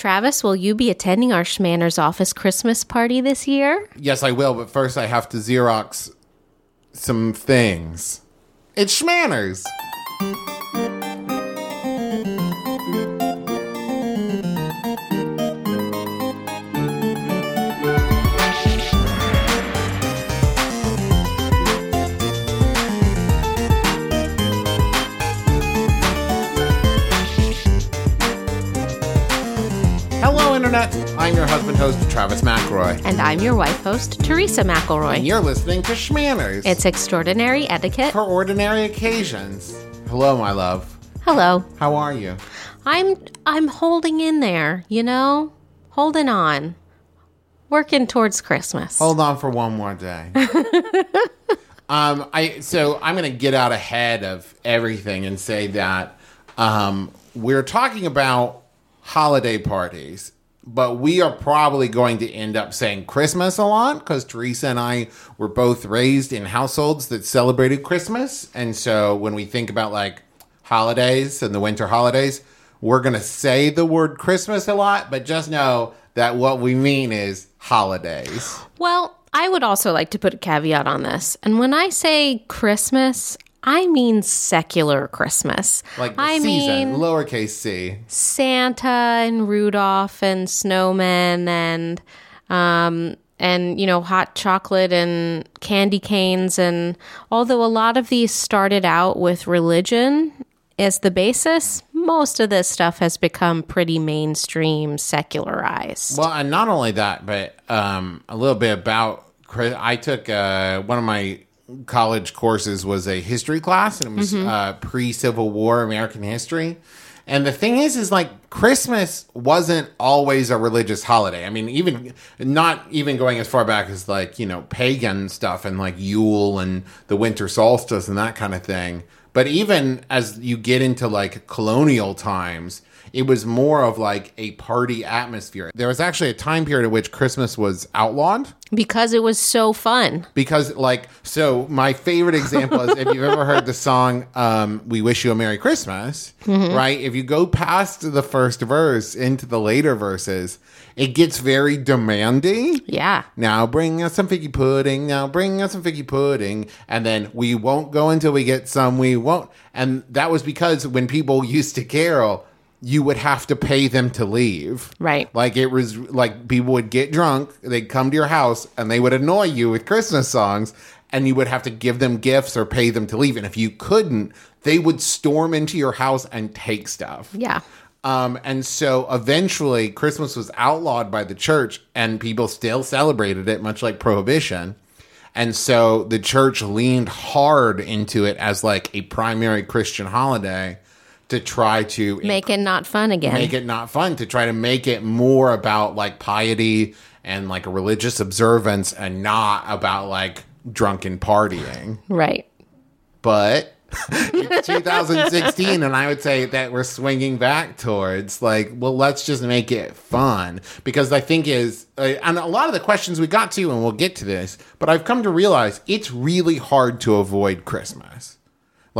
Travis, will you be attending our Schmanner's office Christmas party this year? Yes, I will, but first I have to Xerox some things. It's Schmanners. I'm your husband host, Travis McElroy. And I'm your wife host, Teresa And McElroy. you're listening to Schmanners. It's extraordinary etiquette. for ordinary occasions. Hello, my love. Hello. How are you? I'm I'm holding in there, you know? Holding on. Working towards Christmas. Hold on for one more day. um, I so I'm gonna get out ahead of everything and say that um, we're talking about holiday parties, but we are probably going to end up saying Christmas a lot because Teresa and I were both raised in households that celebrated Christmas, and so when we think about like holidays and the winter holidays, we're gonna say the word Christmas a lot, but just know that what we mean is holidays. Well, I would also like to put a caveat on this. And when I say Christmas, I mean secular Christmas. Like the I season, mean lowercase c. Santa and Rudolph and snowmen and um and you know hot chocolate and candy canes and although a lot of these started out with religion as the basis, most of this stuff has become pretty mainstream secularized. Well, and not only that, but um, a little bit about. Chris- I took uh, one of my college courses was a history class, and it was uh, pre Civil War American history. And the thing is, is like Christmas wasn't always a religious holiday. I mean, even not even going as far back as like you know pagan stuff and like Yule and the winter solstice and that kind of thing. But even as you get into like colonial times, it was more of like a party atmosphere. There was actually a time period at which Christmas was outlawed because it was so fun. because like so my favorite example is if you've ever heard the song um, we wish you a merry christmas right if you go past the first verse into the later verses it gets very demanding Yeah. now bring us some figgy pudding now bring us some figgy pudding and then we won't go until we get some we won't and that was because when people used to carol you would have to pay them to leave Right. like it was like people would get drunk, they'd come to your house and they would annoy you with Christmas songs and you would have to give them gifts or pay them to leave. And if you couldn't, they would storm into your house and take stuff. Yeah. Um, and so eventually Christmas was outlawed by the church and people still celebrated it, much like Prohibition. And so the church leaned hard into it as like a primary Christian holiday to try to Make it not fun again. make it not fun to try to make it more about like piety and like a religious observance and not about like drunken partying. right. But it's 2016 and I would say that we're swinging back towards like well let's just make it fun because I think is uh, and a lot of the questions we got to and we'll get to this but I've come to realize it's really hard to avoid Christmas.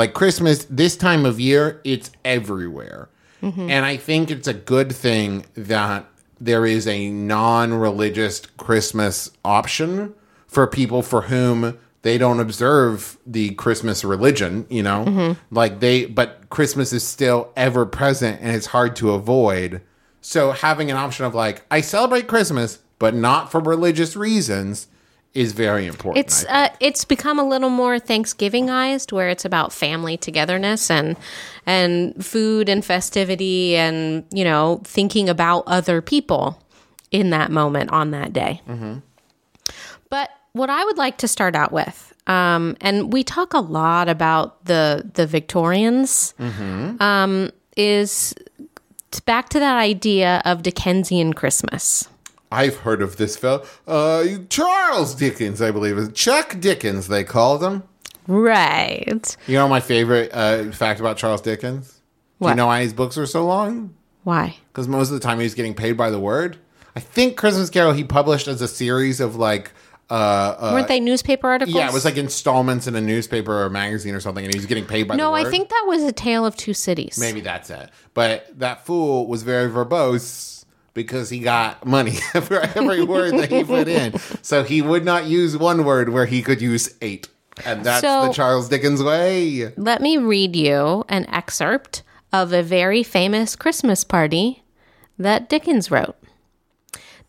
Like Christmas, this time of year, it's everywhere. Mm-hmm. And I think it's a good thing that there is a non religious Christmas option for people for whom they don't observe the Christmas religion, you know? Mm-hmm. Like they, but Christmas is still ever present and it's hard to avoid. So having an option of like, I celebrate Christmas, but not for religious reasons is very important. It's uh, it's become a little more Thanksgivingized, where it's about family togetherness and and food and festivity, and you know thinking about other people in that moment on that day. But what I would like to start out with, um, and we talk a lot about the the Victorians, um, is back to that idea of Dickensian Christmas. I've heard of this fellow. Uh, Charles Dickens, I believe. is Chuck Dickens, they called him. Right. You know my favorite uh, fact about Charles Dickens? Do you know why his books are so long? Why? Because most of the time he was getting paid by the word. I think Christmas Carol he published as a series of like, uh, uh, Weren't they newspaper articles? yeah, it was like installments in a newspaper or magazine or something, and he was getting paid by the word. No. I think that was a tale of two cities. Maybe that's it. But that fool was very verbose because he got money for every word that he put in. So he would not use one word where he could use eight. And that's So- the Charles Dickens way. Let me read you an excerpt of a very famous Christmas party that Dickens wrote.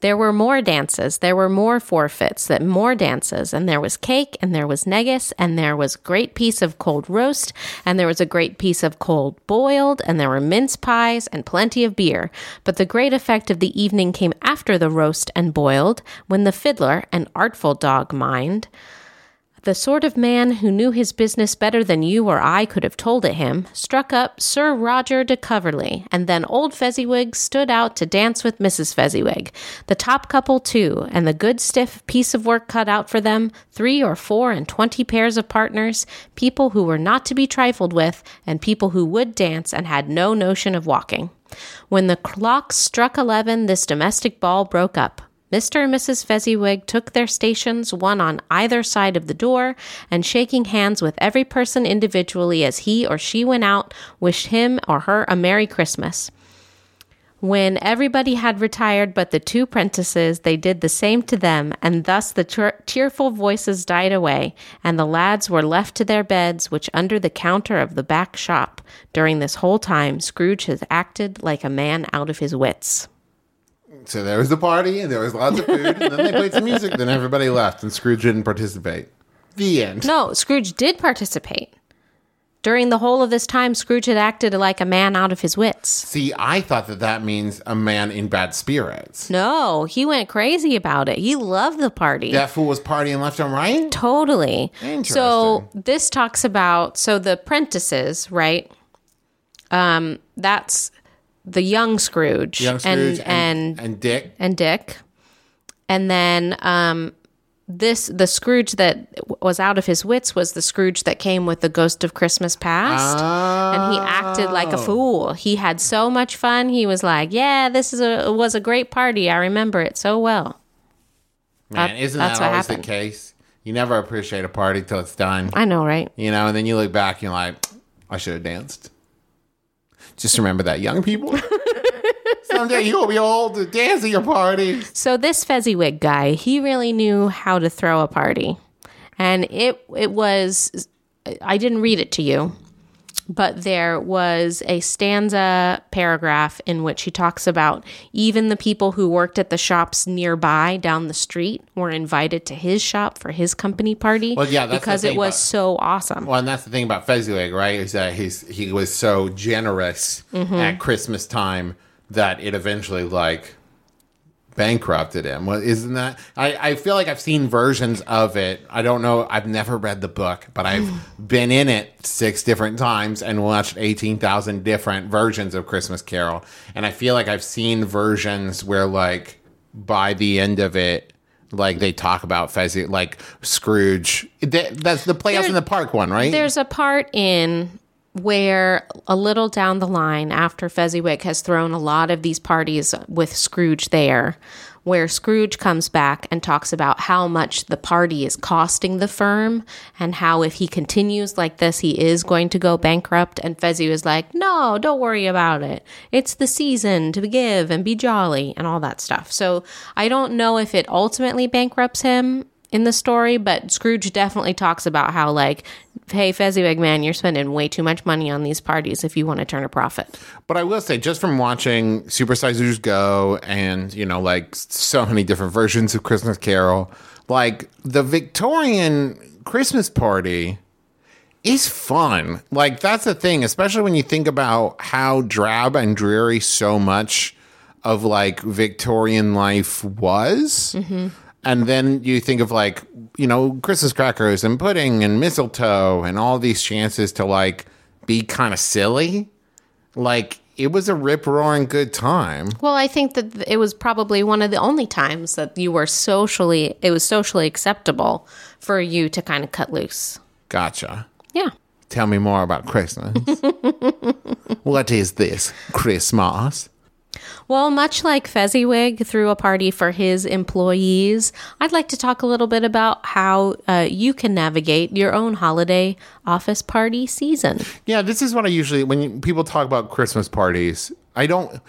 There were more dances, there were more forfeits, that more dances, and there was cake, and there was negus, and there was great piece of cold roast, and there was a great piece of cold boiled, and there were mince pies, and plenty of beer. But the great effect of the evening came after the roast and boiled, when the fiddler, an artful dog mind, the sort of man who knew his business better than you or I could have told it him, struck up Sir Roger de Coverley, and then old Fezziwig stood out to dance with Mrs. Fezziwig. The top couple, too, and the good stiff piece of work cut out for them, three or four and twenty pairs of partners, people who were not to be trifled with, and people who would dance and had no notion of walking. When the clock struck eleven, this domestic ball broke up. Mr. and Mrs. Fezziwig took their stations, one on either side of the door, and shaking hands with every person individually as he or she went out, wished him or her a Merry Christmas. When everybody had retired but the two prentices, they did the same to them, and thus the cheerful voices died away, and the lads were left to their beds, which under the counter of the back shop. During this whole time, Scrooge has acted like a man out of his wits. So there was the party, and there was lots of food, and then they played some music, then everybody left, and Scrooge didn't participate. The end. No, Scrooge did participate. During the whole of this time, Scrooge had acted like a man out of his wits. See, I thought that that means a man in bad spirits. No, he went crazy about it. He loved the party. That fool was partying left and right? Totally. Interesting. So this talks about so the apprentices, right? Um, that's the young Scrooge, Young Scrooge and, and, and Dick. and Dick, and then um, this the Scrooge that was out of his wits was the Scrooge that came with the Ghost of Christmas Past. and he acted like a Oh. fool. He had so much fun. He was like, "Yeah, this is a was a great party. I remember it so well." Man, That- isn't that always happened. the case? You never appreciate a party till it's done. I know, right? You know, and then you look back and you're like, I should have danced. Just remember that, young people. Someday you'll be old to dance at your parties. So this Fezziwig guy, he really knew how to throw a party, and it it was. I didn't read it to you, but there was a stanza paragraph in which he talks about even the people who worked at the shops nearby down the street were invited to his shop for his company party. Well, yeah, that's because it was about- so awesome. Well, and that's the thing about Fezziwig, right? Is that he's he was so generous Mm-hmm. at Christmas time that it eventually like bankrupted him. Well, isn't that? I I feel like I've seen versions of it. I don't know. I've never read the book, but I've been in it six different times and watched eighteen thousand different versions of Christmas Carol, and I feel like I've seen versions where like by the end of it. Like they talk about Fezzi, like Scrooge. That's the Playhouse There- in the Park one, right? There's a part in where a little down the line, after Fezziwig has thrown a lot of these parties with Scrooge there, where Scrooge comes back and talks about how much the party is costing the firm and how if he continues like this, he is going to go bankrupt. And Fezzi was like, no, don't worry about it. It's the season to give and be jolly and all that stuff. So I don't know if it ultimately bankrupts him in the story, but Scrooge definitely talks about how, like, hey, Fezziwig, man, you're spending way too much money on these parties if you want to turn a profit. But I will say, just from watching Super Sizers Go and, you know, like so many different versions of Christmas Carol, like the Victorian Christmas party is fun. Like, that's the thing, especially when you think about how drab and dreary so much of like Victorian life was. Mm-hmm. And then you think of like, you know, Christmas crackers and pudding and mistletoe and all these chances to like be kind of silly like it was a rip roaring good time. Well, I think that it was probably one of the only times that you were socially, it was socially acceptable for you to kind of cut loose. Gotcha. Yeah. Tell me more about Christmas. what is this Christmas? Well, much like Fezziwig threw a party for his employees, I'd like to talk a little bit about how uh, you can navigate your own holiday office party season. Yeah, this is what I usually when people talk about Christmas parties. I don't.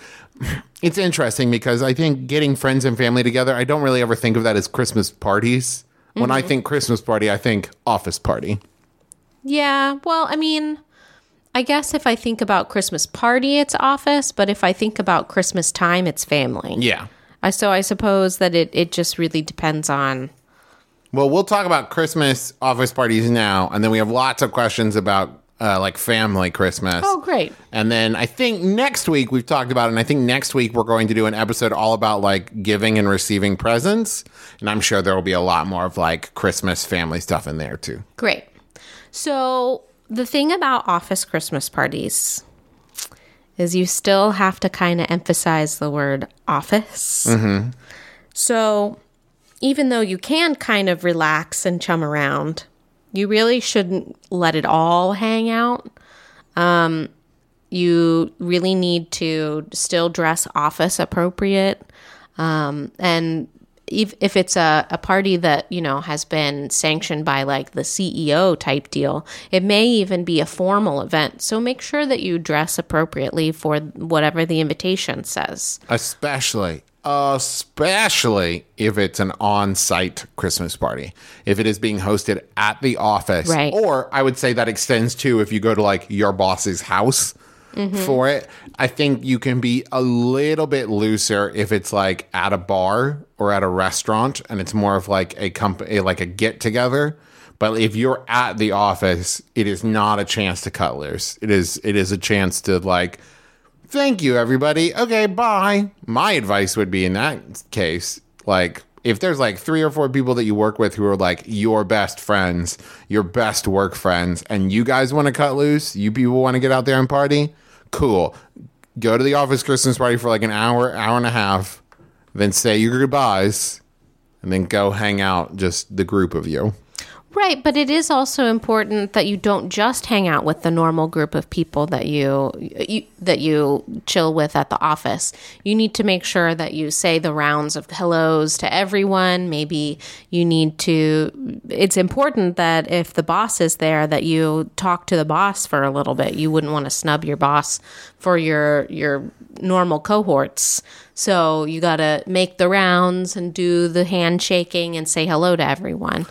It's interesting because I think getting friends and family together, I don't really ever think of that as Christmas parties. When I think Christmas party, I think office party. Yeah. Well, I mean, I guess if I think about Christmas party, it's office, but if I think about Christmas time, it's family. Yeah. I so I suppose that it it just really depends on Well, we'll talk about Christmas office parties now, and then we have lots of questions about uh, like family Christmas. Oh, great. And then I think next week we've talked about it, and I think next week we're going to do an episode all about like giving and receiving presents. And I'm sure there will be a lot more of like Christmas family stuff in there too. Great. So, the thing about office Christmas parties is you still have to kind of emphasize the word office. So, even though you can kind of relax and chum around, you really shouldn't let it all hang out. Um, you really need to still dress office appropriate. Um, and if, if it's a, a party that, you know, has been sanctioned by like the CEO type deal, it may even be a formal event. So make sure that you dress appropriately for whatever the invitation says. Especially, especially if it's an on site Christmas party. If it is being hosted at the office. Right. Or I would say that extends to if you go to like your boss's house. Mm-hmm. For it, I think you can be a little bit looser if it's like at a bar or at a restaurant, and it's more of like a company, like a get together. But if you're at the office, it is not a chance to cut loose. It is it is a chance to like thank you everybody okay bye my advice would be in that case like if there's like three or four people that you work with who are like your best friends your best work friends and you guys want to cut loose you people want to get out there and party cool go to the office christmas party for like an hour hour and a half then say your goodbyes and then go hang out just the group of you Right, but it is also important that you don't just hang out with the normal group of people that you, you that you chill with at the office. You need to make sure that you say the rounds of hellos to everyone. Maybe you need to it's important that if the boss is there that you talk to the boss for a little bit. You wouldn't want to snub your boss for your your normal cohorts. So you got to make the rounds and do the handshaking and say hello to everyone.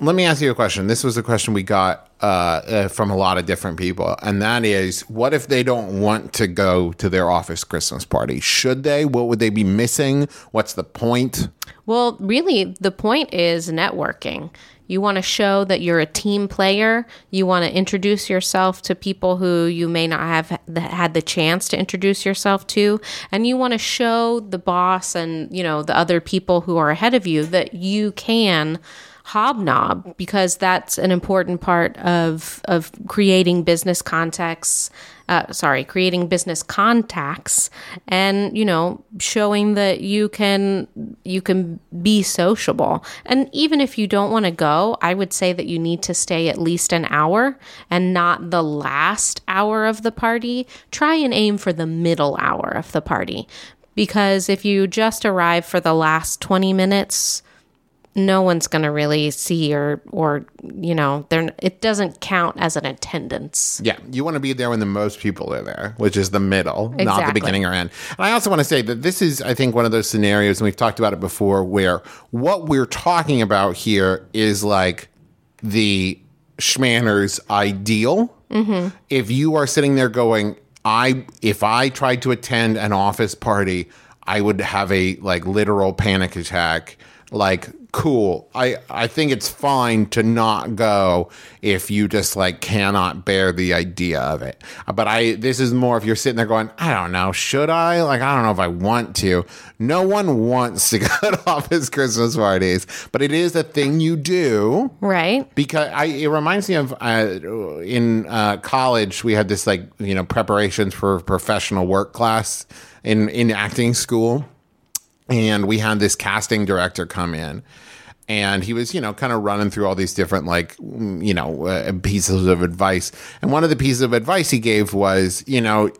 Let me ask you a question. This was a question we got uh, uh, from a lot of different people, and that is, what if they don't want to go to their office Christmas party? Should they? What would they be missing? What's the point? Well, really, the point is networking. You want to show that you're a team player. You want to introduce yourself to people who you may not have had the chance to introduce yourself to, and you want to show the boss and you know the other people who are ahead of you that you can hobnob because that's an important part of of creating business contacts uh, sorry creating business contacts and you know showing that you can you can be sociable. And even if you don't want to go i would say that you need to stay at least an hour and not the last hour of the party. Try and aim for the middle hour of the party because if you just arrive for the last 20 minutes no one's going to really see or or you know they're it doesn't count as an attendance Yeah, you want to be there when the most people are there, which is the middle, not the beginning or end. And I also want to say that this is, I think, one of those scenarios, and we've talked about it before, where what we're talking about here is like the schmanner's ideal. Mm-hmm. If you are sitting there going, I, if I tried to attend an office party, I would have a like literal panic attack. Like, cool. I I think it's fine to not go if you just like cannot bear the idea of it. But I this is more if you're sitting there going, I don't know, should I? Like I don't know if I want to. No one wants to go off his Christmas parties, but it is a thing you do right because I it reminds me of uh, in uh, college we had this like you know preparations for professional work class in in acting school, and we had this casting director come in. And he was, you know, kind of running through all these different, like, mm, you know, uh, pieces of advice. And one of the pieces of advice he gave was, you know,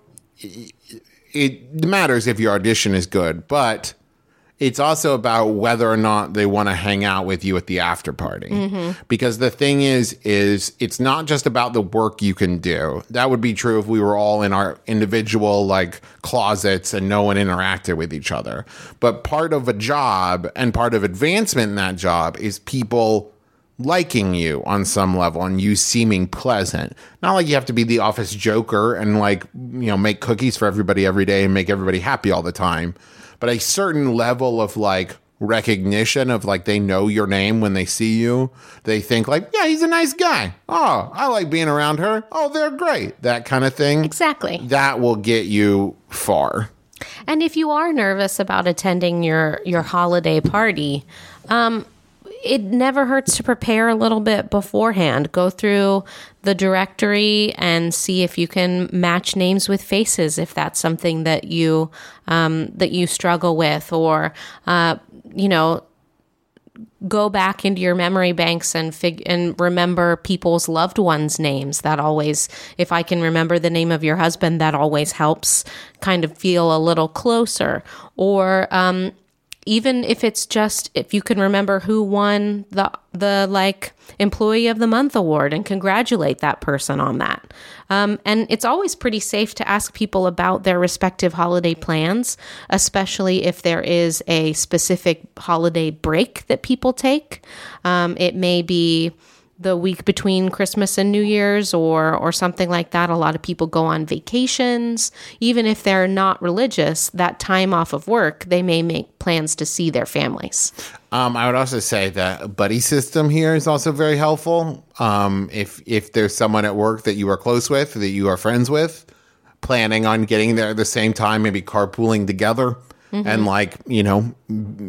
it matters if your audition is good, but it's also about whether or not they want to hang out with you at the after party. Mm-hmm. Because the thing is, is it's not just about the work you can do. That would be true if we were all in our individual like closets and no one interacted with each other. But part of a job and part of advancement in that job is people liking you on some level and you seeming pleasant. Not like you have to be the office joker and like, you know, make cookies for everybody every day and make everybody happy all the time, but a certain level of like recognition of like they know your name when they see you. They think like, yeah, he's a nice guy. Oh, I like being around her. Oh, they're great. That kind of thing. Exactly. That will get you far. And if you are nervous about attending your your holiday party, um, it never hurts to prepare a little bit beforehand. Go through the directory and see if you can match names with faces if that's something that you um, that you struggle with, or uh, you know go back into your memory banks and fig- and remember people's loved ones names. That always if i can remember the name of your husband that always helps kind of feel a little closer. Or um, even if it's just if you can remember who won the the like employee of the month award and congratulate that person on that. Um, and it's always pretty safe to ask people about their respective holiday plans especially if there is a specific holiday break that people take. Um, it may be the week between Christmas and New Year's or or something like that. A lot of people go on vacations. Even if they're not religious, that time off of work, they may make plans to see their families. Um, I would also say that a buddy system here is also very helpful. Um, if if there's someone at work that you are close with, that you are friends with, planning on getting there at the same time, maybe carpooling together, Mm-hmm. and like you know,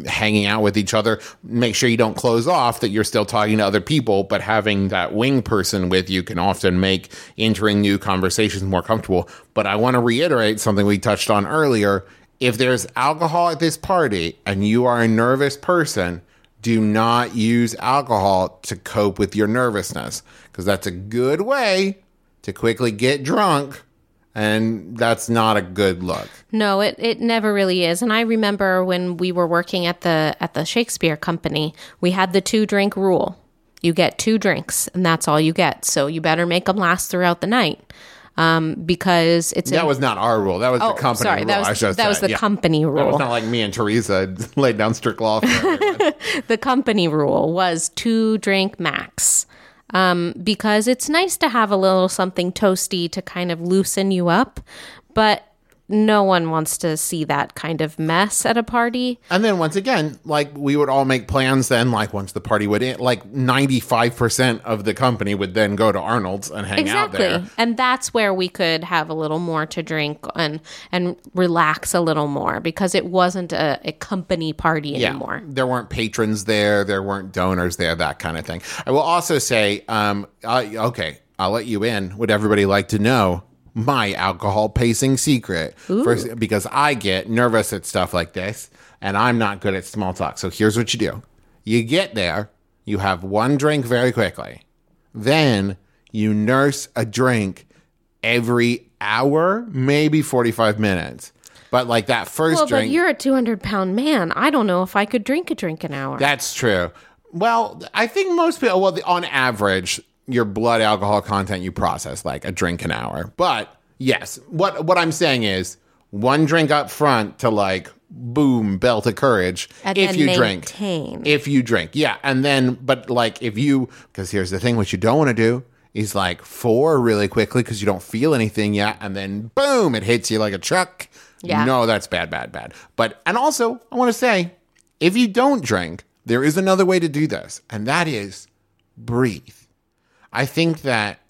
hanging out with each other. Make sure you don't close off that you're still talking to other people, but having that wing person with you can often make entering new conversations more comfortable. But I want to reiterate something we touched on earlier. If there's alcohol at this party and you are a nervous person, do not use alcohol to cope with your nervousness because that's a good way to quickly get drunk and that's not a good look. No, it, it never really is. And I remember when we were working at the at the Shakespeare company, we had the two drink rule. You get two drinks, and that's all you get. So you better make them last throughout the night, um, because it's That a- was not our rule. That was Oh, the company sorry, rule. that was- that was the company That rule. was not like me and Teresa laid down strict law. The company rule was two drink max. Um, because it's nice to have a little something toasty to kind of loosen you up, but no one wants to see that kind of mess at a party. and then once again, like we would all make plans. Then, like once the party would end, like ninety five percent of the company would then go to Arnold's and hang out Exactly. there. And that's where we could have a little more to drink and and relax a little more because it wasn't a, a company party anymore. There weren't patrons there. There weren't donors there. That kind of thing. I will also say, um, I, okay, I'll let you in. Would everybody like to know my alcohol pacing secret? First, because I get nervous at stuff like this, and I'm not good at small talk. So here's what you do: you get there, you have one drink very quickly, then you nurse a drink every hour, maybe 45 minutes. But like that first Well, drink, but you're a 200 pound man. I don't know if I could drink a drink an hour. That's true. Well, I think most people, well, the, on average, your blood alcohol content you process like a drink an hour. But yes, what what I'm saying is one drink up front to like boom belt of courage And if you maintain. drink. If you drink, yeah, and then but like if you because here's the thing, what you don't want to do is like four really quickly because you don't feel anything yet, and then boom, it hits you like a truck. Yeah. No, that's bad, bad, bad. But and also I want to say if you don't drink, there is another way to do this, and that is breathe. I think that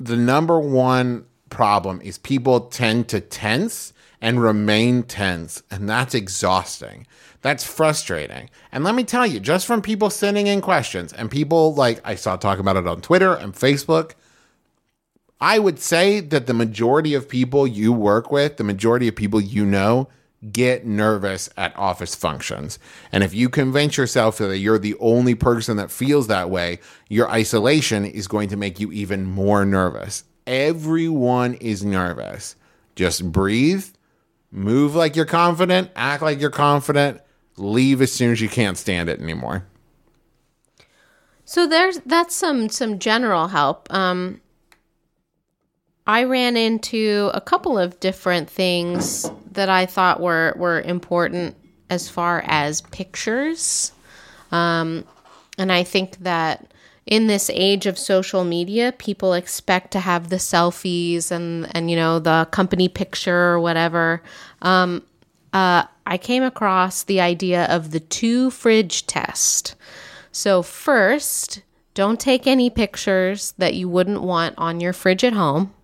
the number one problem is people tend to tense and remain tense, and that's exhausting. That's frustrating. And let me tell you, just from people sending in questions and people like I saw talking about it on Twitter and Facebook, I would say that the majority of people you work with, the majority of people you know, get nervous at office functions. And if you convince yourself that you're the only person that feels that way, your isolation is going to make you even more nervous. Everyone is nervous. Just breathe, move like you're confident, act like you're confident, leave as soon as you can't stand it anymore. So there's that's some some general help. Um, I ran into a couple of different things that I thought were were important as far as pictures, um, and I think that in this age of social media, people expect to have the selfies and and you know the company picture or whatever. Um, uh, I came across the idea of the two fridge test. So, first, don't take any pictures that you wouldn't want on your fridge at home.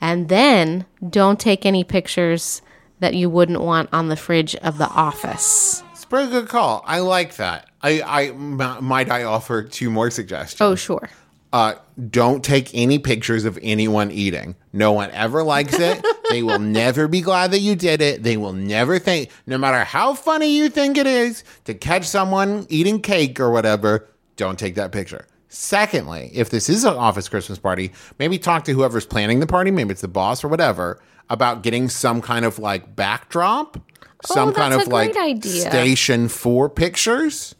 And then, don't take any pictures that you wouldn't want on the fridge of the office. It's a pretty good call. I like that. I, I m- might I offer two more suggestions. Oh, sure. Uh, don't take any pictures of anyone eating. No one ever likes it. they will never be glad that you did it. They will never think, no matter how funny you think it is to catch someone eating cake or whatever, don't take that picture. Secondly, if this is an office Christmas party, maybe talk to whoever's planning the party, maybe it's the boss or whatever, about getting some kind of like backdrop, oh, some Oh, kind of like idea. station for pictures.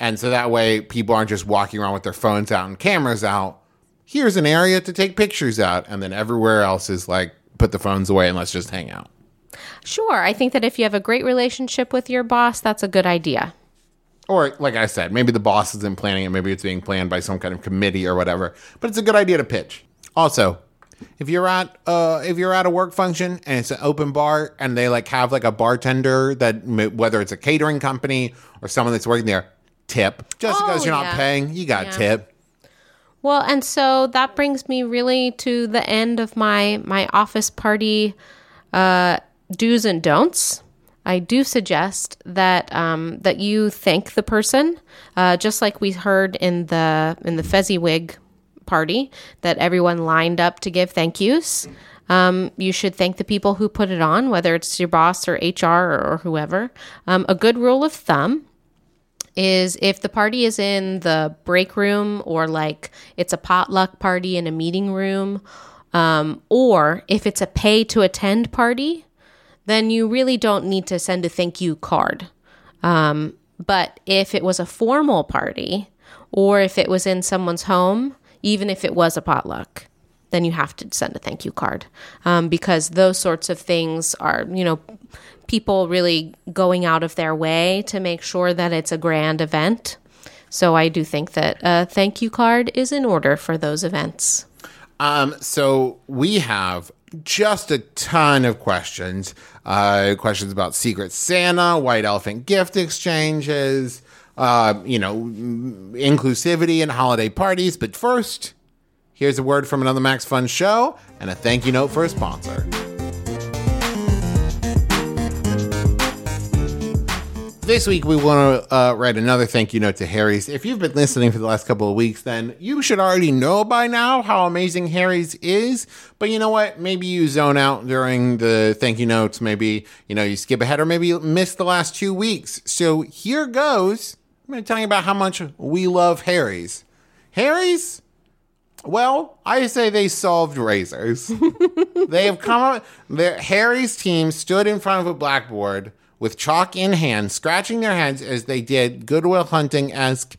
And so that way people aren't just walking around with their phones out and cameras out. Here's an area to take pictures out. And then everywhere else is like, put the phones away and let's just hang out. Sure. I think that if you have a great relationship with your boss, that's a good idea. Or, like I said, maybe the boss isn't planning it. Maybe it's being planned by some kind of committee or whatever. But it's a good idea to pitch. Also, if you're at uh, if you're at a work function and it's an open bar and they like have like a bartender that whether it's a catering company or someone that's working there, tip. Just Oh, because you're not paying, you got Yeah. tip. Well, and so that brings me really to the end of my my office party uh, do's and don'ts. I do suggest that um, that you thank the person, uh, just like we heard in the in the Fezziwig party that everyone lined up to give thank yous. Um, you should thank the people who put it on, whether it's your boss or HR or, or whoever. Um, a good rule of thumb is if the party is in the break room or like it's a potluck party in a meeting room, um, or if it's a pay to attend party, then you really don't need to send a thank you card. Um, but if it was a formal party or if it was in someone's home, even if it was a potluck, then you have to send a thank you card um, because those sorts of things are, you know, people really going out of their way to make sure that it's a grand event. So I do think that a thank you card is in order for those events. Um, so we have just a ton of questions. Uh, questions about Secret Santa, White Elephant gift exchanges, uh, you know, inclusivity and holiday parties. But first, here's a word from another Max Fun show and a thank you note for a sponsor. This week, we want to uh, write another thank you note to Harry's. If you've been listening for the last couple of weeks, then you should already know by now how amazing Harry's is. But you know what? Maybe you zone out during the thank you notes. Maybe, you know, you skip ahead or maybe you miss the last two weeks. So here goes. I'm going to tell you about how much we love Harry's. Harry's? Well, I say they solved razors. they have come up. Harry's team stood in front of a blackboard with chalk in hand, scratching their heads as they did Goodwill Hunting esque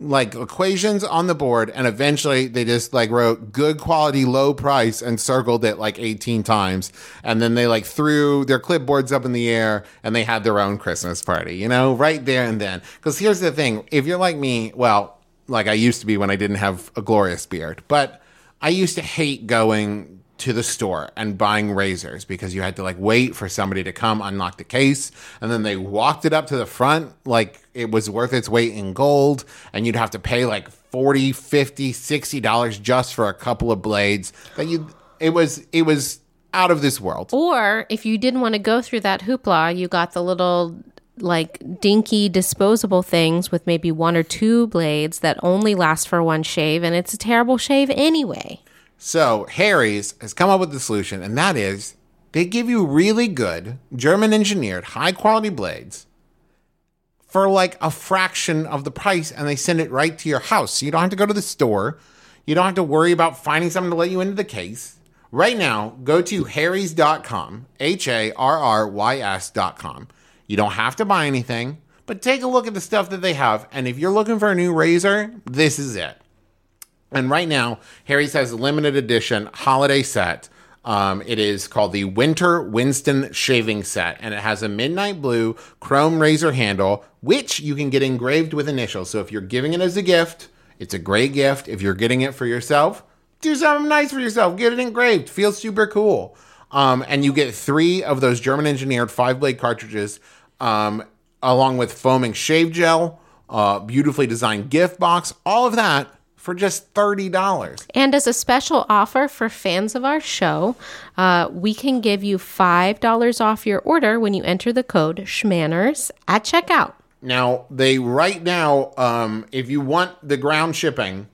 like equations on the board, and eventually they just like wrote good quality, low price, and circled it like 18 times. And then they like threw their clipboards up in the air and they had their own Christmas party, you know, right there and then. Because here's the thing if you're like me, well, like I used to be when I didn't have a glorious beard, but I used to hate going to the store and buying razors because you had to like wait for somebody to come unlock the case. And then they walked it up to the front like it was worth its weight in gold. And you'd have to pay like 40 50 60 dollars just for a couple of blades that you it was it was out of this world. Or if you didn't want to go through that hoopla, you got the little like dinky disposable things with maybe one or two blades that only last for one shave. And it's a terrible shave anyway. So Harry's has come up with the solution, and that is they give you really good German engineered high quality blades for like a fraction of the price, and they send it right to your house. So you don't have to go to the store. You don't have to worry about finding someone to let you into the case. Right now, go to harrys.com, H A R R Y S.com. You don't have to buy anything, but take a look at the stuff that they have. And if you're looking for a new razor, this is it. And right now, Harry's has a limited edition holiday set. Um, it is called the Winter Winston Shaving Set, and it has a midnight blue chrome razor handle, which you can get engraved with initials. So if you're giving it as a gift, it's a great gift. If you're getting it for yourself, do something nice for yourself. Get it engraved. Feels super cool. Um, and you get three of those German engineered five blade cartridges, um, along with foaming shave gel, uh, beautifully designed gift box, all of that for just $30. And as a special offer for fans of our show, uh, we can give you $5 off your order when you enter the code SCHMANNERS at checkout. Now, they right now, um, if you want the ground shipping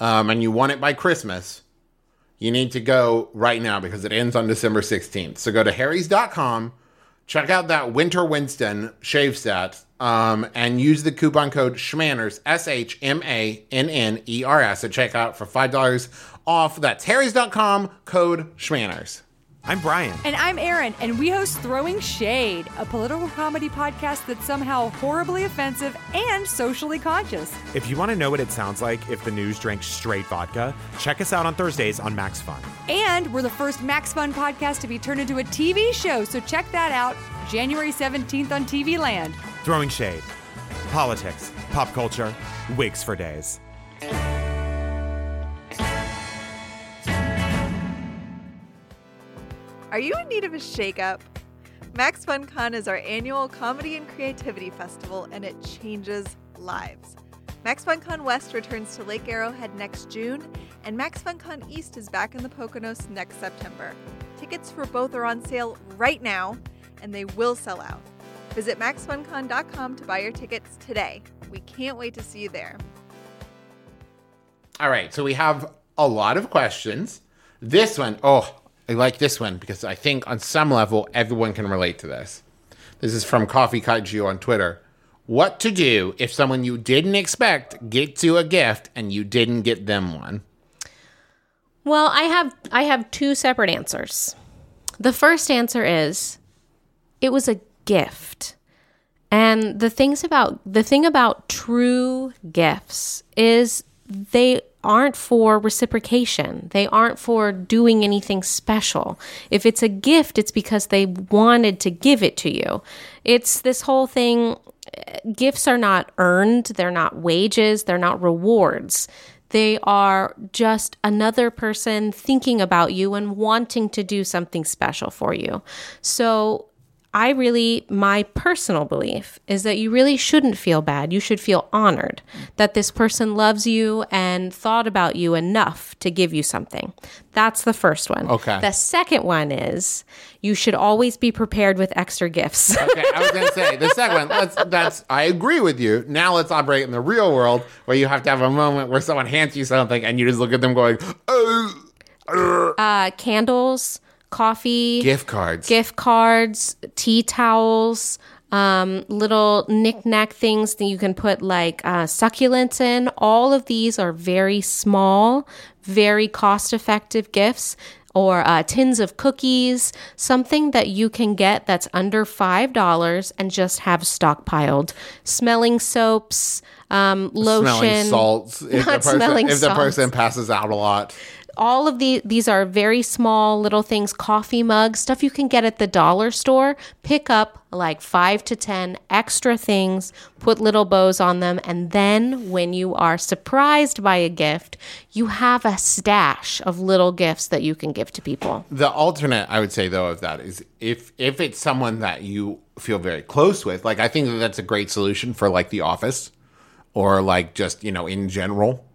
um, and you want it by Christmas, you need to go right now because it ends on December 16th. So go to harrys.com, check out that Winter Winston shave set, um, and use the coupon code SCHMANNERS, S H M A N N E R S, at checkout for $5 off. That's harrys.com, code SCHMANNERS. I'm Bryan. And I'm Erin, and we host Throwing Shade, a political comedy podcast that's somehow horribly offensive and socially conscious. If you want to know what it sounds like if the news drank straight vodka, check us out on Thursdays on Max Fun. And we're the first Max Fun podcast to be turned into a TV show, so check that out January 17th on TV Land. Throwing shade. Politics, pop culture, wigs for days. Are you in need of a shakeup? Max FunCon is our annual comedy and creativity festival, and it changes lives. Max FunCon West returns to Lake Arrowhead next June, and Max FunCon East is back in the Poconos next September. Tickets for both are on sale right now, and they will sell out. Visit maxfuncon.com to buy your tickets today. We can't wait to see you there. All right, so we have a lot of questions. This one, oh, I like this one because I think on some level everyone can relate to this. This is from Coffee Kaiju on Twitter. What to do if someone you didn't expect gets you a gift and you didn't get them one? Well, I have I have two separate answers. The first answer is it was a gift. And the things about the thing about true gifts is they aren't for reciprocation. They aren't for doing anything special. If it's a gift, it's because they wanted to give it to you. It's this whole thing gifts are not earned, they're not wages, they're not rewards. They are just another person thinking about you and wanting to do something special for you. So I really, my personal belief is that you really shouldn't feel bad. You should feel honored that this person loves you and thought about you enough to give you something. That's the first one. Okay. The second one is you should always be prepared with extra gifts. Okay, I was gonna say the second one. Let's, that's I agree with you. Now let's operate in the real world where you have to have a moment where someone hands you something and you just look at them going, "Oh, uh, candles, coffee, gift cards." gift cards, tea towels, um, little knickknack things that you can put like uh, succulents in. All of these are very small, very cost effective gifts. Or uh, tins of cookies, something that you can get that's under $5 and just have stockpiled. Smelling soaps, um, lotion. smelling salts. If the Not person, smelling if the person passes out a lot. All of the these are very small little things coffee mugs stuff you can get at the dollar store pick up like 5 to 10 extra things put little bows on them and then when you are surprised by a gift you have a stash of little gifts that you can give to people The alternate, I would say, though, of that is if if it's someone that you feel very close with, like I think that that's a great solution for like The Office, or like just you know in general.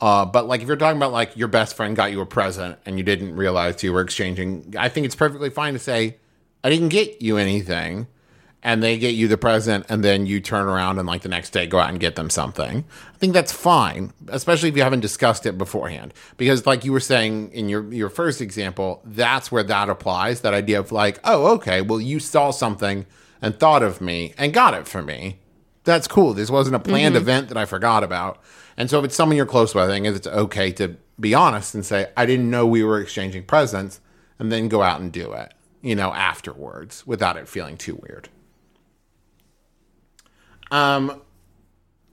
Uh, but like if you're talking about like your best friend got you a present and you didn't realize you were exchanging, I think it's perfectly fine to say, "I didn't get you anything," and they get you the present, and then you turn around and like the next day go out and get them something. I think that's fine, especially if you haven't discussed it beforehand. Because like you were saying in your your first example, that's where that applies. That idea of like, oh, okay, well you saw something and thought of me and got it for me. That's cool. This wasn't a planned event that I forgot about. And so if it's someone you're close with, I think it's okay to be honest and say, I didn't know we were exchanging presents, and then go out and do it, you know, afterwards without it feeling too weird. Um,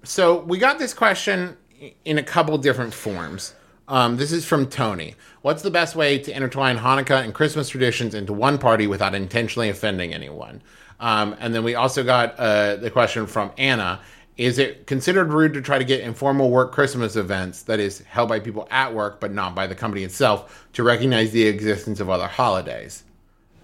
so we got this question in a couple different forms. Um, this is from Tony. What's the best way to intertwine Hanukkah and Christmas traditions into one party without intentionally offending anyone? Um, and then we also got uh, the question from Anna. Is it considered rude to try to get informal work Christmas events that is held by people at work but not by the company itself to recognize the existence of other holidays?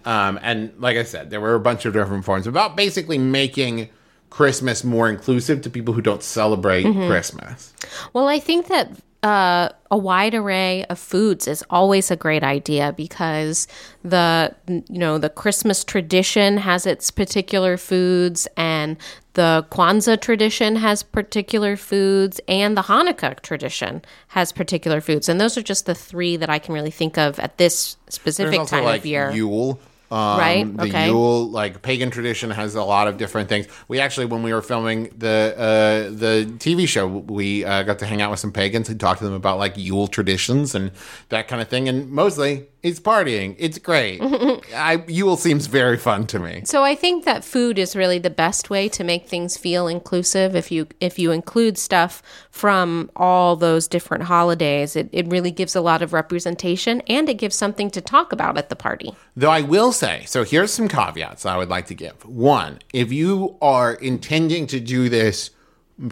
Um, and like I said, there were a bunch of different forms about basically making Christmas more inclusive to people who don't celebrate Christmas. Well, I think that uh, a wide array of foods is always a great idea because the you know the Christmas tradition has its particular foods, and the Kwanzaa tradition has particular foods, and the Hanukkah tradition has particular foods, and those are just the three that I can really think of at this specific time like of year. Yule. Um, Right, The okay. Yule, like pagan tradition, has a lot of different things. We actually, when we were filming the uh, the TV show, we uh, got to hang out with some pagans and talk to them about like Yule traditions and that kind of thing. And mostly, it's partying. It's great. I Yule seems very fun to me. So I think that food is really the best way to make things feel inclusive. If you if you include stuff from all those different holidays, it, it really gives a lot of representation and it gives something to talk about at the party. Though I will say, so here's some caveats I would like to give. One, if you are intending to do this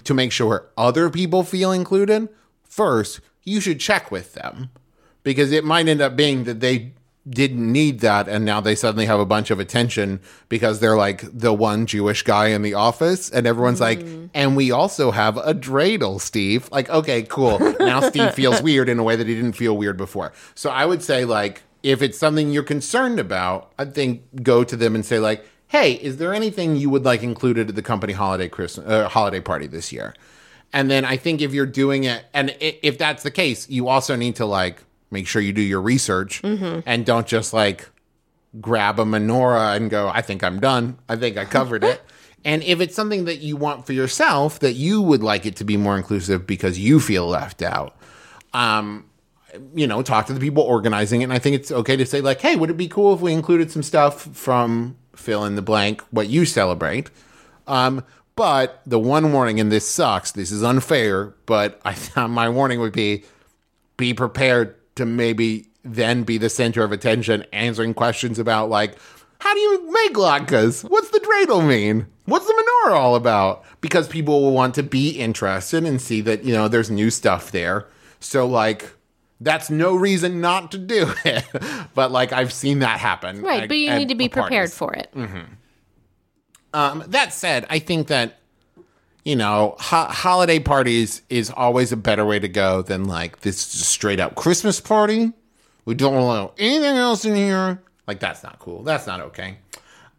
to make sure other people feel included, first, you should check with them because it might end up being that they didn't need that and now they suddenly have a bunch of attention because they're like the one Jewish guy in the office and everyone's like and we also have a dreidel Steve. Like okay cool. Now Steve feels weird in a way that he didn't feel weird before. So I would say like if it's something you're concerned about I think go to them and say like hey is there anything you would like included at the company holiday Christmas uh, holiday party this year? And then I think if you're doing it, and if that's the case, you also need to like make sure you do your research and don't just like grab a menorah and go, I think I'm done. I think I covered it. And if it's something that you want for yourself, that you would like it to be more inclusive because you feel left out, um, you know, talk to the people organizing it. And I think it's okay to say, like, hey, would it be cool if we included some stuff from fill in the blank, what you celebrate? Um, but the one warning, and this sucks, this is unfair, but I my warning would be be prepared to maybe then be the center of attention, answering questions about like, how do you make latkes? What's the dreidel mean? What's the menorah all about? Because people will want to be interested and see that you know there's new stuff there. So like. That's no reason not to do it, but like I've seen that happen. Right, at- but you need to be prepared parties. for it. Um, that said, I think that you know ho- holiday parties is always a better way to go than like this straight up Christmas party. We don't allow anything else in here. Like that's not cool. That's not okay.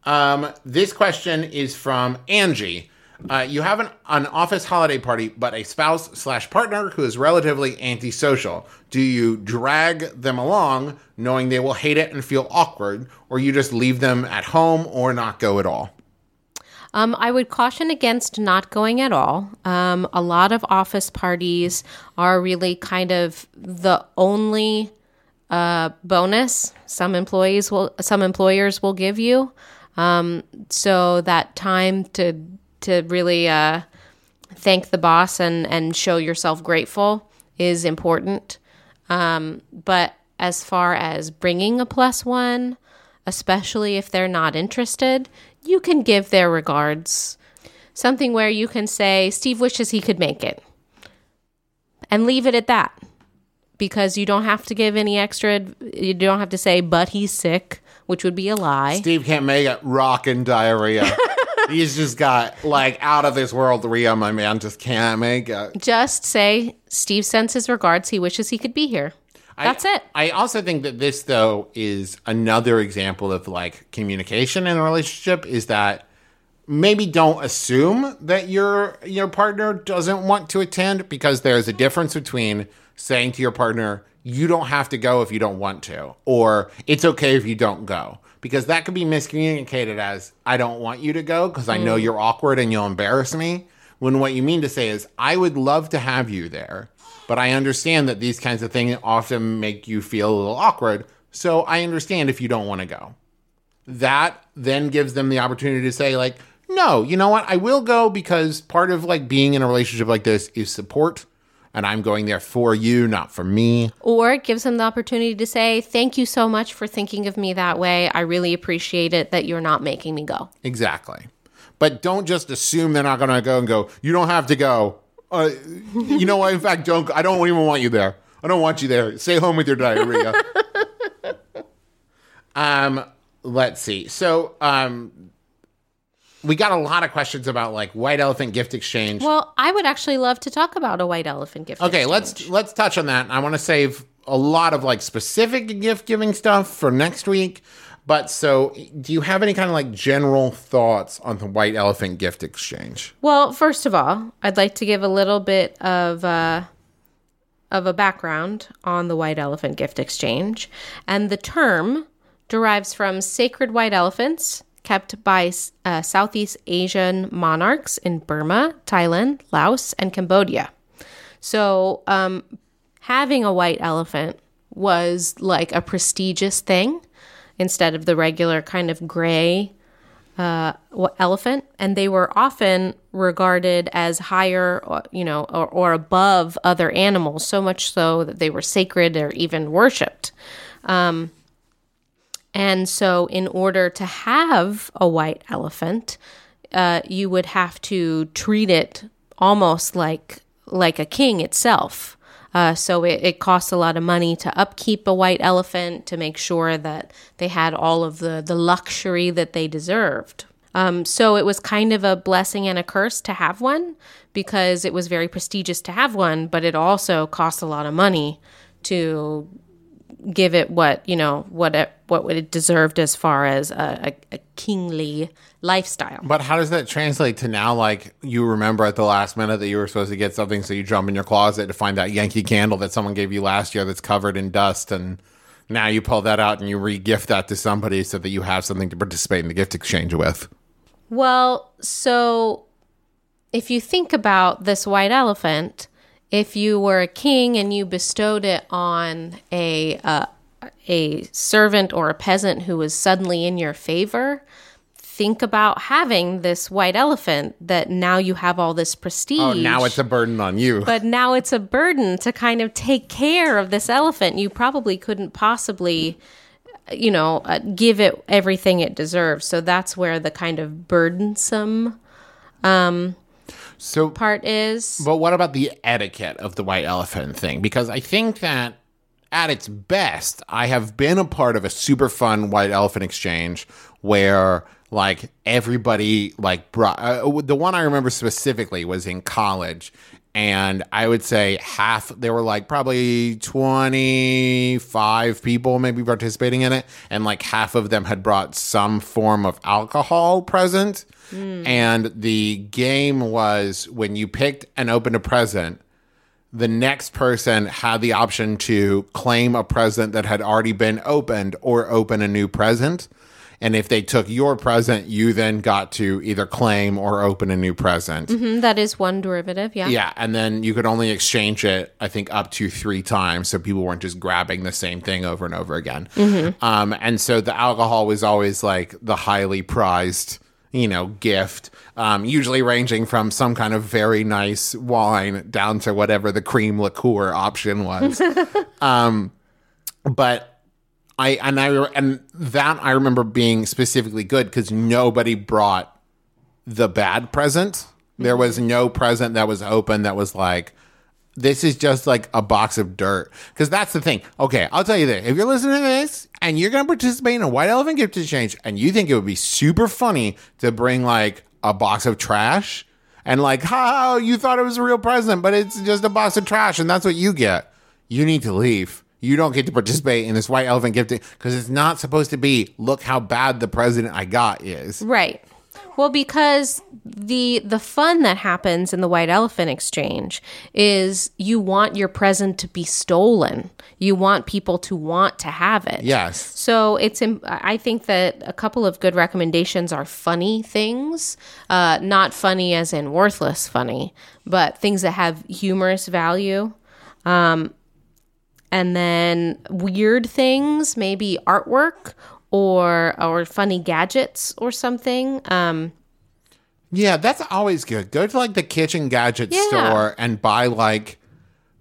Um, this question is from Angie. Uh, you have an, an office holiday party, but a spouse slash partner who is relatively antisocial. Do you drag them along, knowing they will hate it and feel awkward, or you just leave them at home or not go at all? Um, I would caution against not going at all. Um, a lot of office parties are really kind of the only uh, bonus some employees will, some employers will give you. Um, so that time to to really uh, thank the boss and and show yourself grateful is important. Um, but as far as bringing a plus one, especially if they're not interested, you can give their regards. Something where you can say, Steve wishes he could make it. And leave it at that. Because you don't have to give any extra, you don't have to say, but he's sick, which would be a lie. Steve can't make it. Rockin' diarrhea. He's just got like out of this world Rhea, my man, just can't make it. Just say, Steve sends his regards. He wishes he could be here. That's I, it. I also think that this though is another example of like communication in a relationship is that maybe don't assume that your your partner doesn't want to attend because there's a difference between saying to your partner you don't have to go if you don't want to or it's okay if you don't go because that could be miscommunicated as I don't want you to go because I know mm. you're awkward and you'll embarrass me when what you mean to say is I would love to have you there but I understand that these kinds of things often make you feel a little awkward so I understand if you don't want to go that then gives them the opportunity to say like No, you know what? I will go because part of like being in a relationship like this is support. And I'm going there for you, not for me. Or it gives them the opportunity to say, Thank you so much for thinking of me that way. I really appreciate it that you're not making me go. Exactly. But don't just assume they're not going to go and go, you don't have to go. Uh, you know what? In fact, don't. I don't even want you there. I don't want you there. Stay home with your diarrhea. um, let's see. So, um, we got a lot of questions about like white elephant gift exchange. Well, I would actually love to talk about a white elephant gift. Okay, exchange. let's let's touch on that. I want to save a lot of like specific gift giving stuff for next week. But so, do you have any kind of like general thoughts on the white elephant gift exchange? Well, first of all, I'd like to give a little bit of uh, of a background on the white elephant gift exchange, and the term derives from sacred white elephants kept by uh, Southeast Asian monarchs in Burma, Thailand, Laos, and Cambodia. So, um, having a white elephant was like a prestigious thing instead of the regular kind of gray uh, elephant, and they were often regarded as higher, you know, or, or, above other animals, so much so that they were sacred or even worshipped. Um, and so, in order to have a white elephant, uh, you would have to treat it almost like like a king itself. Uh, so it, it costs a lot of money to upkeep a white elephant to make sure that they had all of the, the luxury that they deserved. Um, so it was kind of a blessing and a curse to have one because it was very prestigious to have one, but it also cost a lot of money to give it what you know what it what it deserved as far as a, a, a, kingly lifestyle. But how does that translate to now? Like you remember at the last minute that you were supposed to get something, so you jump in your closet to find that Yankee candle that someone gave you last year that's covered in dust, and now you pull that out and you re-gift that to somebody so that you have something to participate in the gift exchange with. Well, so if you think about this white elephant if you were a king and you bestowed it on a uh, a servant or a peasant who was suddenly in your favor, think about having this white elephant that now you have all this prestige. Oh, now it's a burden on you. But now it's a burden to kind of take care of this elephant. You probably couldn't possibly you know, uh, give it everything it deserves. So that's where the kind of burdensome um so part is. But what about the etiquette of the white elephant thing? Because I think that at its best, I have been a part of a super fun white elephant exchange where like everybody like brought uh, the one I remember specifically was in college and I would say half there were like probably 25 people maybe participating in it and like half of them had brought some form of alcohol present Mm. And the game was when you picked and opened a present, the next person had the option to claim a present that had already been opened or open a new present. And if they took your present, you then got to either claim or open a new present. Mm-hmm, that is one derivative, yeah. Yeah. And then you could only exchange it, I think, up to three times. So people weren't just grabbing the same thing over and over again. Mm-hmm. Um, and so the alcohol was always like the highly prized you know, gift, um, usually ranging from some kind of very nice wine down to whatever the cream liqueur option was. um, but I and I and that I remember being specifically good because nobody brought the bad present. There was no present that was open that was like, this is just like a box of dirt. Because that's the thing. Okay, I'll tell you this. If you're listening to this and you're going to participate in a white elephant gift exchange and you think it would be super funny to bring like a box of trash and like, how you thought it was a real present, but it's just a box of trash and that's what you get, you need to leave. You don't get to participate in this white elephant gift because it's not supposed to be, look how bad the president I got is. Right. Well, because the the fun that happens in the white elephant exchange is you want your present to be stolen. You want people to want to have it. Yes. So it's I think that a couple of good recommendations are funny things, uh, not funny as in worthless funny, but things that have humorous value. Um, and then weird things, maybe artwork or or funny gadgets or something. Um, Yeah, that's always good. Go to like the kitchen gadget Yeah. store and buy like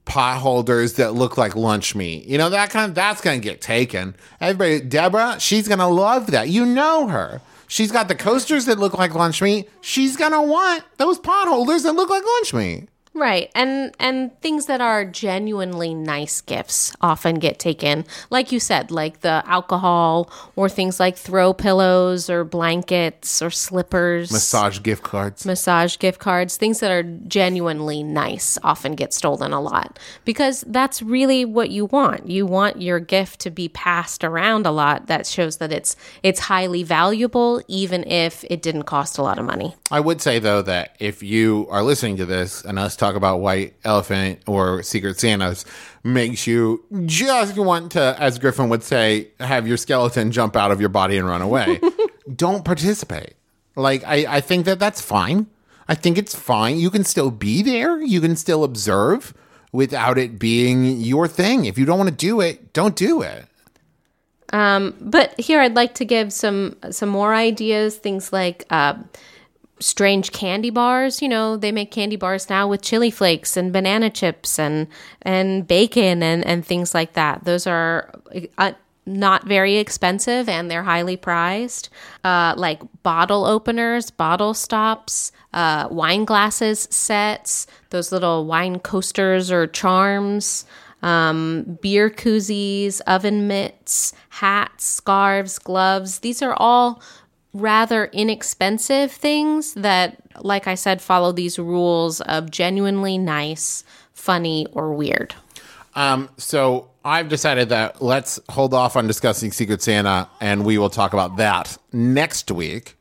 pot holders that look like lunch meat. You know, that kind of that's gonna get taken. Everybody Deborah, she's gonna love that. You know her. She's got the coasters that look like lunch meat. She's gonna want those pot holders that look like lunch meat. Right. And and things that are genuinely nice gifts often get taken. Like you said, like the alcohol or things like throw pillows or blankets or slippers. Massage gift cards. massage gift cards, things that are genuinely nice often get stolen a lot because that's really what you want. You want your gift to be passed around a lot that shows that it's it's highly valuable even if it didn't cost a lot of money. I would say though that if you are listening to this and us talk about white elephant or secret Santas makes you just want to, as Griffin would say, have your skeleton jump out of your body and run away, don't participate. Like I, I think that that's fine. I think it's fine. You can still be there. You can still observe without it being your thing. If you don't want to do it, don't do it. Um, but here I'd like to give some some more ideas, things like uh, strange candy bars. You know, they make candy bars now with chili flakes and banana chips and and bacon and and things like that. Those are uh, not very expensive and they're highly prized. Uh, like bottle openers, bottle stops, uh, wine glasses sets, those little wine coasters or charms um, beer koozies, oven mitts, hats, scarves, gloves. These are all rather inexpensive things that, like I said, follow these rules of genuinely nice, funny, or weird. Um, so I've decided that let's hold off on discussing Secret Santa, and we will talk about that next week.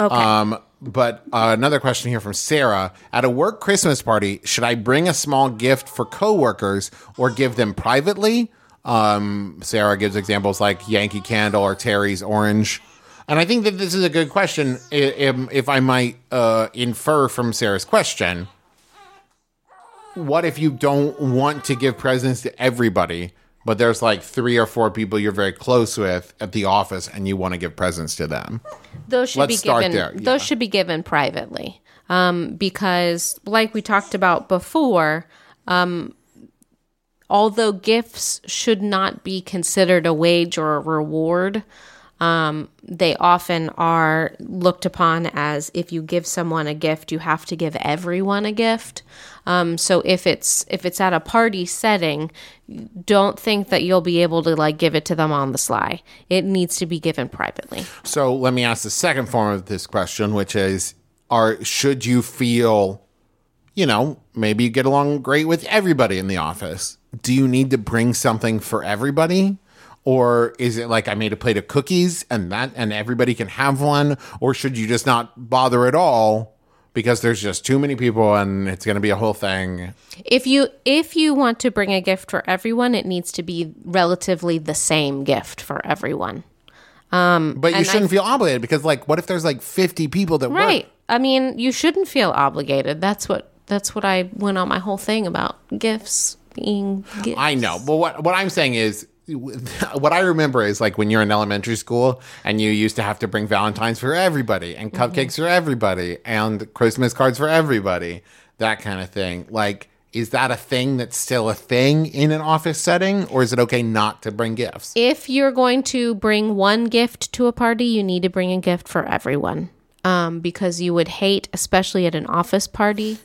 Okay. Um, but uh, another question here from Sarah: At a work Christmas party, should I bring a small gift for coworkers or give them privately? Um, Sarah gives examples like Yankee Candle or Terry's Orange. And I think that this is a good question. If, if I might uh, infer from Sarah's question, what if you don't want to give presents to everybody, but there's like three or four people you're very close with at the office and you want to give presents to them? those should Let's be start given yeah. those should be given privately um, because like we talked about before um, although gifts should not be considered a wage or a reward um, they often are looked upon as if you give someone a gift you have to give everyone a gift um, so if it's if it's at a party setting don't think that you'll be able to like give it to them on the sly it needs to be given privately So let me ask the second form of this question, which is: Are should you feel, you know, maybe you get along great with everybody in the office? Do you need to bring something for everybody? Or is it like I made a plate of cookies and that and everybody can have one? Or should you just not bother at all because there's just too many people and it's going to be a whole thing? if you if you want to bring a gift for everyone it needs to be relatively the same gift for everyone Um, But you shouldn't feel obligated because, like, what if there's like 50 people that work? right i mean you shouldn't feel obligated that's what that's what i went on my whole thing about gifts being gifts. I know, but what what I'm saying is, what I remember is like when you're in elementary school and you used to have to bring Valentines for everybody and cupcakes for everybody and Christmas cards for everybody, that kind of thing. Like, is that a thing that's still a thing in an office setting, or is it okay not to bring gifts? if you're going to bring one gift to a party, you need to bring a gift for everyone. Um, because you would hate, especially at an office party,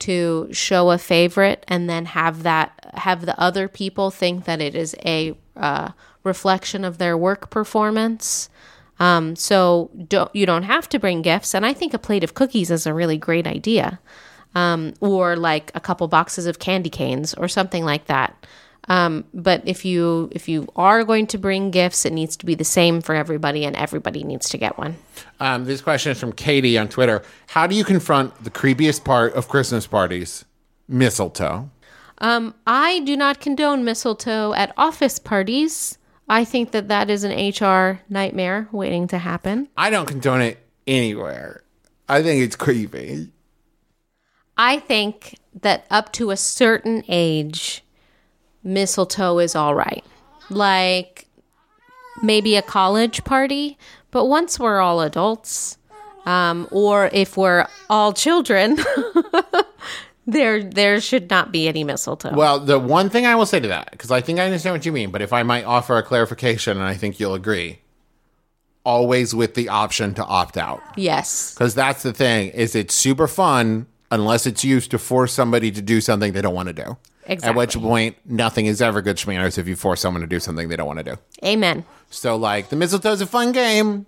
to show a favorite and then have that have the other people think that it is a uh, reflection of their work performance. Um, so don't you don't have to bring gifts, and I think a plate of cookies is a really great idea, um, or like a couple boxes of candy canes or something like that. Um, but if you if you are going to bring gifts, it needs to be the same for everybody, and everybody needs to get one. Um, this question is from Katie on Twitter. How do you confront the creepiest part of Christmas parties? Mistletoe. I do not condone mistletoe at office parties. I think that that is an HR nightmare waiting to happen. I don't condone it anywhere. I think it's creepy. I think that up to a certain age, mistletoe is all right. Like maybe a college party, but once we're all adults, Um, or if we're all children, there there should not be any mistletoe. Well, the one thing I will say to that, because I think I understand what you mean, but if I might offer a clarification, and I think you'll agree, always with the option to opt out. yes. Because that's the thing, is it's super fun unless it's used to force somebody to do something they don't want to do. Exactly. At which point, nothing is ever good schmanners if you force someone to do something they don't want to do. Amen. So, like, the mistletoe is a fun game.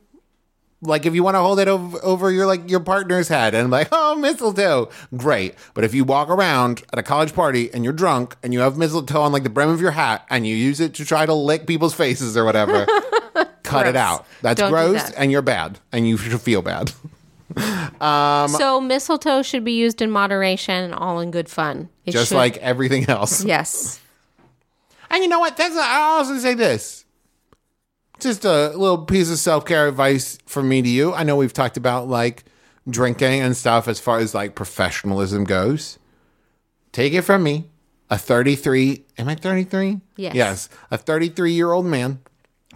Like, if you want to hold it over, over your like your partner's head and like, oh, mistletoe, great. But if you walk around at a college party and you're drunk and you have mistletoe on like the brim of your hat and you use it to try to lick people's faces or whatever, cut it out. That's Don't gross, that. and you're bad, and you should feel bad. Um, so mistletoe should be used in moderation and all in good fun. It Just should- like everything else. yes. And you know what? That's I'll also say this. Just a little piece of self care advice from me to you. I know we've talked about like drinking and stuff as far as like professionalism goes. Take it from me, a 33, am I 33? Yes. Yes, a 33 year old man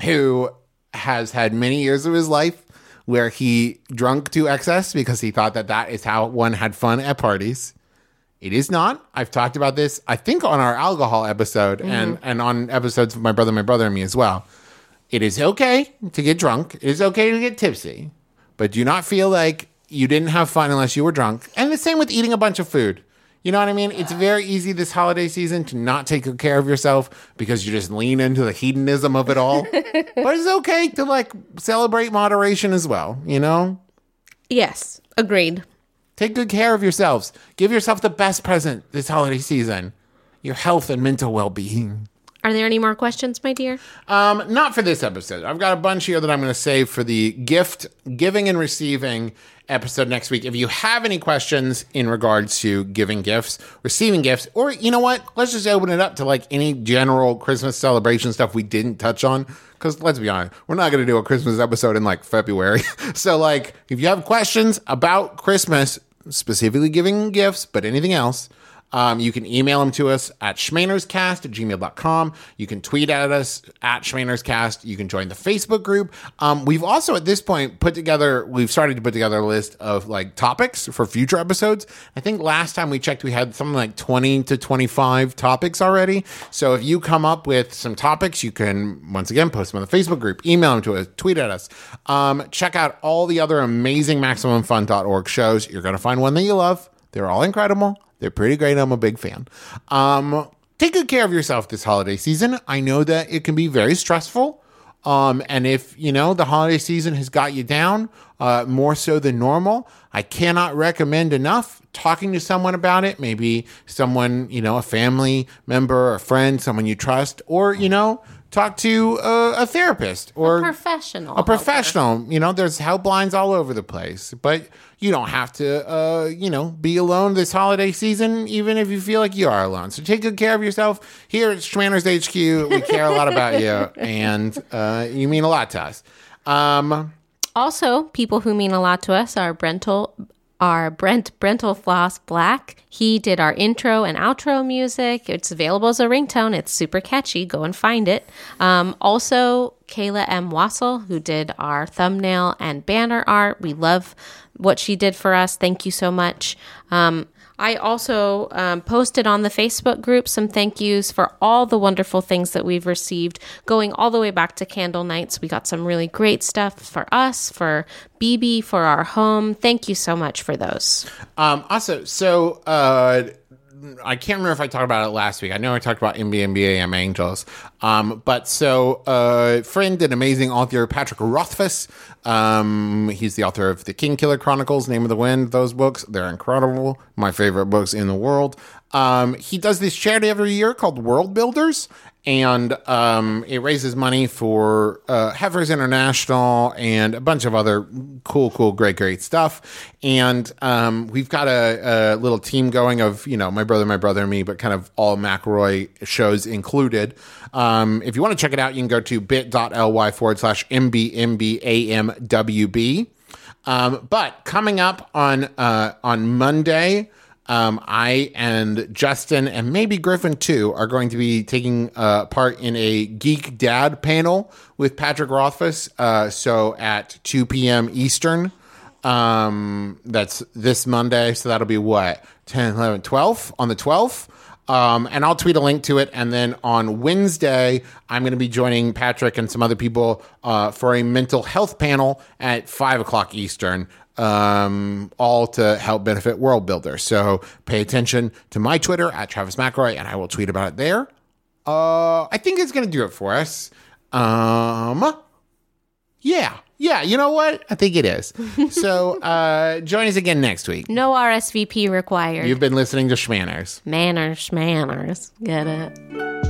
who has had many years of his life where he drunk to excess because he thought that that is how one had fun at parties. It is not. I've talked about this, I think, on our alcohol episode and, mm-hmm. and on episodes of My Brother, My Brother, and Me as well. It is okay to get drunk. It is okay to get tipsy, but do not feel like you didn't have fun unless you were drunk. And the same with eating a bunch of food. You know what I mean? It's very easy this holiday season to not take good care of yourself because you just lean into the hedonism of it all. but it's okay to like celebrate moderation as well, you know? Yes. Agreed. Take good care of yourselves. Give yourself the best present this holiday season your health and mental well being. Are there any more questions, my dear? Um, not for this episode. I've got a bunch here that I'm going to save for the gift giving and receiving episode next week. If you have any questions in regards to giving gifts, receiving gifts, or you know what, let's just open it up to like any general Christmas celebration stuff we didn't touch on. Because let's be honest, we're not going to do a Christmas episode in like February. so, like, if you have questions about Christmas, specifically giving gifts, but anything else, um, you can email them to us at schmannerscast at gmail.com. You can tweet at us at schmannerscast. You can join the Facebook group. Um, we've also at this point put together, we've started to put together a list of like topics for future episodes. I think last time we checked, we had something like 20 to 25 topics already. So if you come up with some topics, you can once again post them on the Facebook group, email them to us, tweet at us. Um, check out all the other amazing MaximumFun.org shows. You're going to find one that you love. They're all incredible. They're pretty great. I'm a big fan. Um, take good care of yourself this holiday season. I know that it can be very stressful. Um, and if you know the holiday season has got you down uh, more so than normal, I cannot recommend enough talking to someone about it. Maybe someone you know, a family member, a friend, someone you trust, or you know, talk to a, a therapist or a Professional. a professional. You know, there's helplines all over the place, but you don't have to, uh, you know, be alone this holiday season, even if you feel like you are alone. So take good care of yourself. Here at Schmanners HQ, we care a lot about you, and uh, you mean a lot to us. Um, Also, people who mean a lot to us are Brental, are Brent Brentalfloss Black. He did our intro and outro music. It's available as a ringtone. It's super catchy. Go and find it. Um, also, Kayla M. Wasil, who did our thumbnail and banner art. We love what she did for us. Thank you so much. Um, I also um, posted on the Facebook group some thank yous for all the wonderful things that we've received, going all the way back to Candlenights. We got some really great stuff for us, for BB, for our home. Thank you so much for those. Um, also, so uh, I can't remember if I talked about it last week. I know I talked about MBMBAM Angels. Um, but so, uh, friend and amazing author Patrick Rothfuss. Um, he's the author of the Kingkiller Chronicles, Name of the Wind. Those books, they're incredible. My favorite books in the world. Um, he does this charity every year called Worldbuilders and um, it raises money for uh, Heifers International and a bunch of other cool, cool, great, great stuff. And um, we've got a, a little team going of you know my brother, my brother, and me, but kind of all McElroy shows included. Um, if you want to check it out, you can go to bit.ly forward slash mbmbamwb. Um, but coming up on uh, on Monday. Um, I and Justin and maybe Griffin too are going to be taking uh, part in a Geek Dad panel with Patrick Rothfuss. Uh, so at 2 p.m. Eastern. Um, that's this Monday. So that'll be what? 10, 11, 12 on the 12th. Um, and I'll tweet a link to it. And then on Wednesday, I'm going to be joining Patrick and some other people uh, for a mental health panel at 5 o'clock Eastern, um, all to help benefit Worldbuilder. So pay attention to my Twitter at Travis McElroy, and I will tweet about it there. Uh, I think it's going to do it for us. Um, yeah. Yeah, you know what? I think it is. so uh, join us again next week. No RSVP required. You've been listening to Schmanners. manners, manners. Get it?